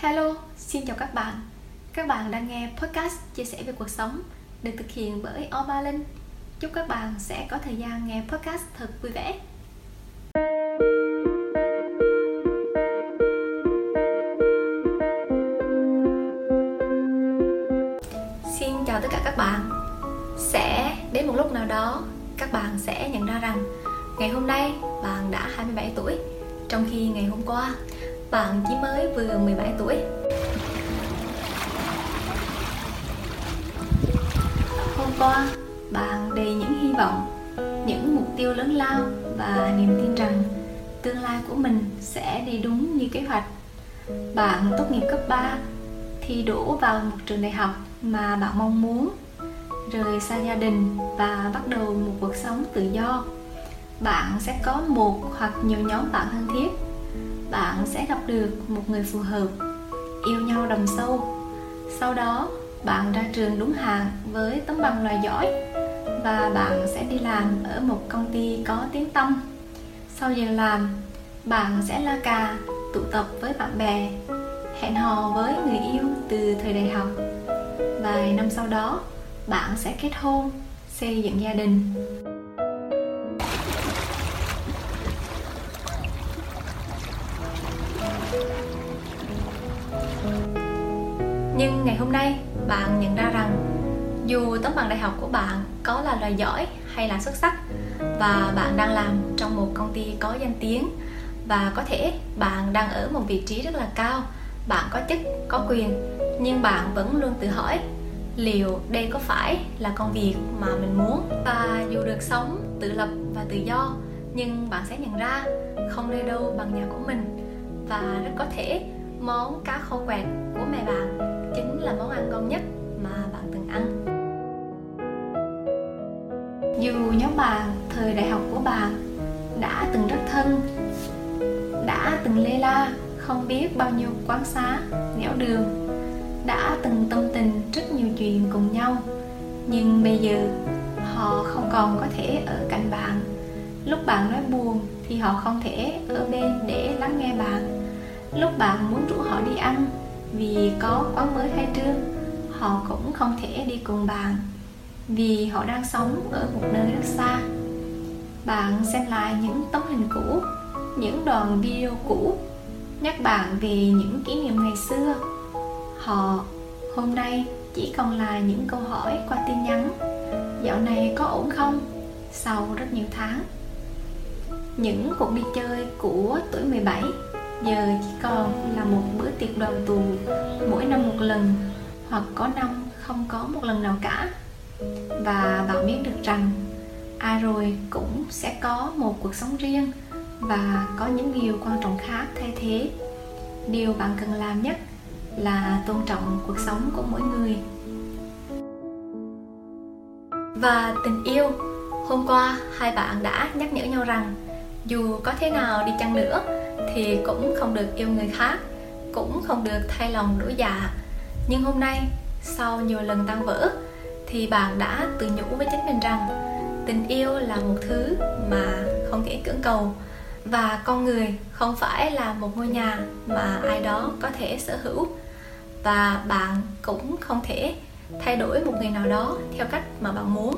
Hello, xin chào các bạn. Các bạn đang nghe podcast chia sẻ về cuộc sống được thực hiện bởi Oma Linh. Chúc các bạn sẽ có thời gian nghe podcast thật vui vẻ. Xin chào tất cả các bạn. Sẽ đến một lúc nào đó các bạn sẽ nhận ra rằng ngày hôm nay bạn đã 27 tuổi trong khi ngày hôm qua bạn chỉ mới vừa 17 tuổi. Hôm qua bạn đầy những hy vọng, Những mục tiêu lớn lao Và niềm tin rằng Tương lai của mình sẽ đi đúng như kế hoạch. Bạn tốt nghiệp cấp 3 Thi đỗ vào một trường đại học mà bạn mong muốn, Rời xa gia đình và bắt đầu một cuộc sống tự do. Bạn sẽ có một hoặc nhiều nhóm bạn thân thiết bạn sẽ gặp được một người phù hợp, yêu nhau đầm sâu. Sau đó, bạn ra trường đúng hạn với tấm bằng loại giỏi và bạn sẽ đi làm ở một công ty có tiếng tăm. Sau giờ làm, bạn sẽ la cà, tụ tập với bạn bè, hẹn hò với người yêu từ thời đại học. Vài năm sau đó, bạn sẽ kết hôn, xây dựng gia đình. Nhưng ngày hôm nay, bạn nhận ra rằng dù tấm bằng đại học của bạn có là loại giỏi hay là xuất sắc, và bạn đang làm trong một công ty có danh tiếng, và có thể bạn đang ở một vị trí rất là cao, bạn có chức, có quyền, nhưng bạn vẫn luôn tự hỏi liệu đây có phải là công việc mà mình muốn? Và dù được sống tự lập và tự do, nhưng bạn sẽ nhận ra không nơi đâu bằng nhà của mình, và rất có thể món cá kho quẹt của mẹ bạn là món ăn ngon nhất mà bạn từng ăn. Dù nhóm bạn thời đại học của bạn đã từng rất thân, đã từng lê la không biết bao nhiêu quán xá, nẻo đường, đã từng tâm tình rất nhiều chuyện cùng nhau. Nhưng bây giờ, họ không còn có thể ở cạnh bạn. Lúc bạn nói buồn thì họ không thể ở bên để lắng nghe bạn. Lúc bạn muốn rủ họ đi ăn vì có quán mới khai trương họ cũng không thể đi cùng bạn. Vì họ đang sống ở một nơi rất xa. Bạn xem lại những tấm hình cũ, những đoạn video cũ, nhắc bạn về những kỷ niệm ngày xưa. Họ, hôm nay chỉ còn là những câu hỏi qua tin nhắn. Dạo này có ổn không? Sau rất nhiều tháng. Những cuộc đi chơi của tuổi 17 giờ chỉ còn là một bữa tiệc đoàn tù mỗi năm một lần, hoặc có năm không có một lần nào cả. Và bạn biết được rằng, ai rồi cũng sẽ có một cuộc sống riêng và có những điều quan trọng khác thay thế. Điều bạn cần làm nhất là tôn trọng cuộc sống của mỗi người. Và tình yêu, hôm qua hai bạn đã nhắc nhở nhau rằng dù có thế nào đi chăng nữa thì cũng không được yêu người khác, cũng không được thay lòng đổi dạ nhưng hôm nay, sau nhiều lần tan vỡ, thì bạn đã tự nhủ với chính mình rằng tình yêu là một thứ mà không thể cưỡng cầu. Và con người không phải là một ngôi nhà mà ai đó có thể sở hữu. Và bạn cũng không thể thay đổi một người nào đó theo cách mà bạn muốn.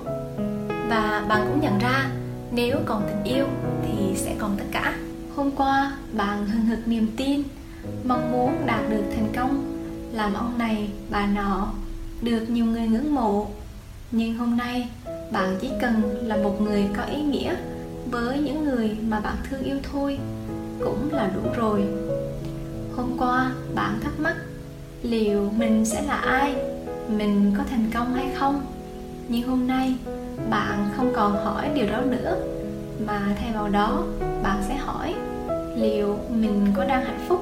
Và bạn cũng nhận ra, nếu còn tình yêu thì sẽ còn tất cả hôm qua, bạn hừng hực niềm tin, mong muốn đạt được thành công. Làm ông này, bà nọ, được nhiều người ngưỡng mộ. Nhưng hôm nay, bạn chỉ cần là một người có ý nghĩa với những người mà bạn thương yêu thôi, cũng là đủ rồi. Hôm qua, bạn thắc mắc liệu mình sẽ là ai, mình có thành công hay không. Nhưng hôm nay, bạn không còn hỏi điều đó nữa, mà thay vào đó, bạn sẽ hỏi liệu mình có đang hạnh phúc?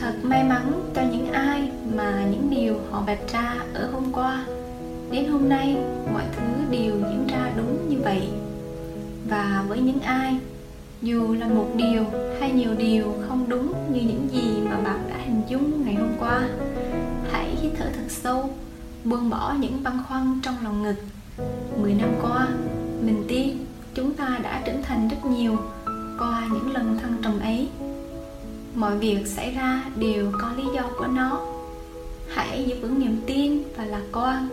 Thật may mắn cho những ai mà những điều họ vạch ra ở hôm qua. Đến hôm nay, mọi thứ đều diễn ra đúng như vậy. Và với những ai, dù là một điều hay nhiều điều không đúng như những gì mà bạn đã hình dung ngày hôm qua, hãy hít thở thật sâu buông bỏ những băn khoăn trong lòng ngực. 10 năm qua, mình tin chúng ta đã trưởng thành rất nhiều qua những lần thăng trầm ấy. Mọi việc xảy ra đều có lý do của nó. Hãy giữ vững niềm tin và lạc quan,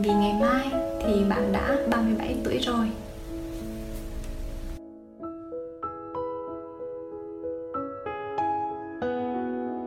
vì ngày mai thì bạn đã 37 tuổi rồi.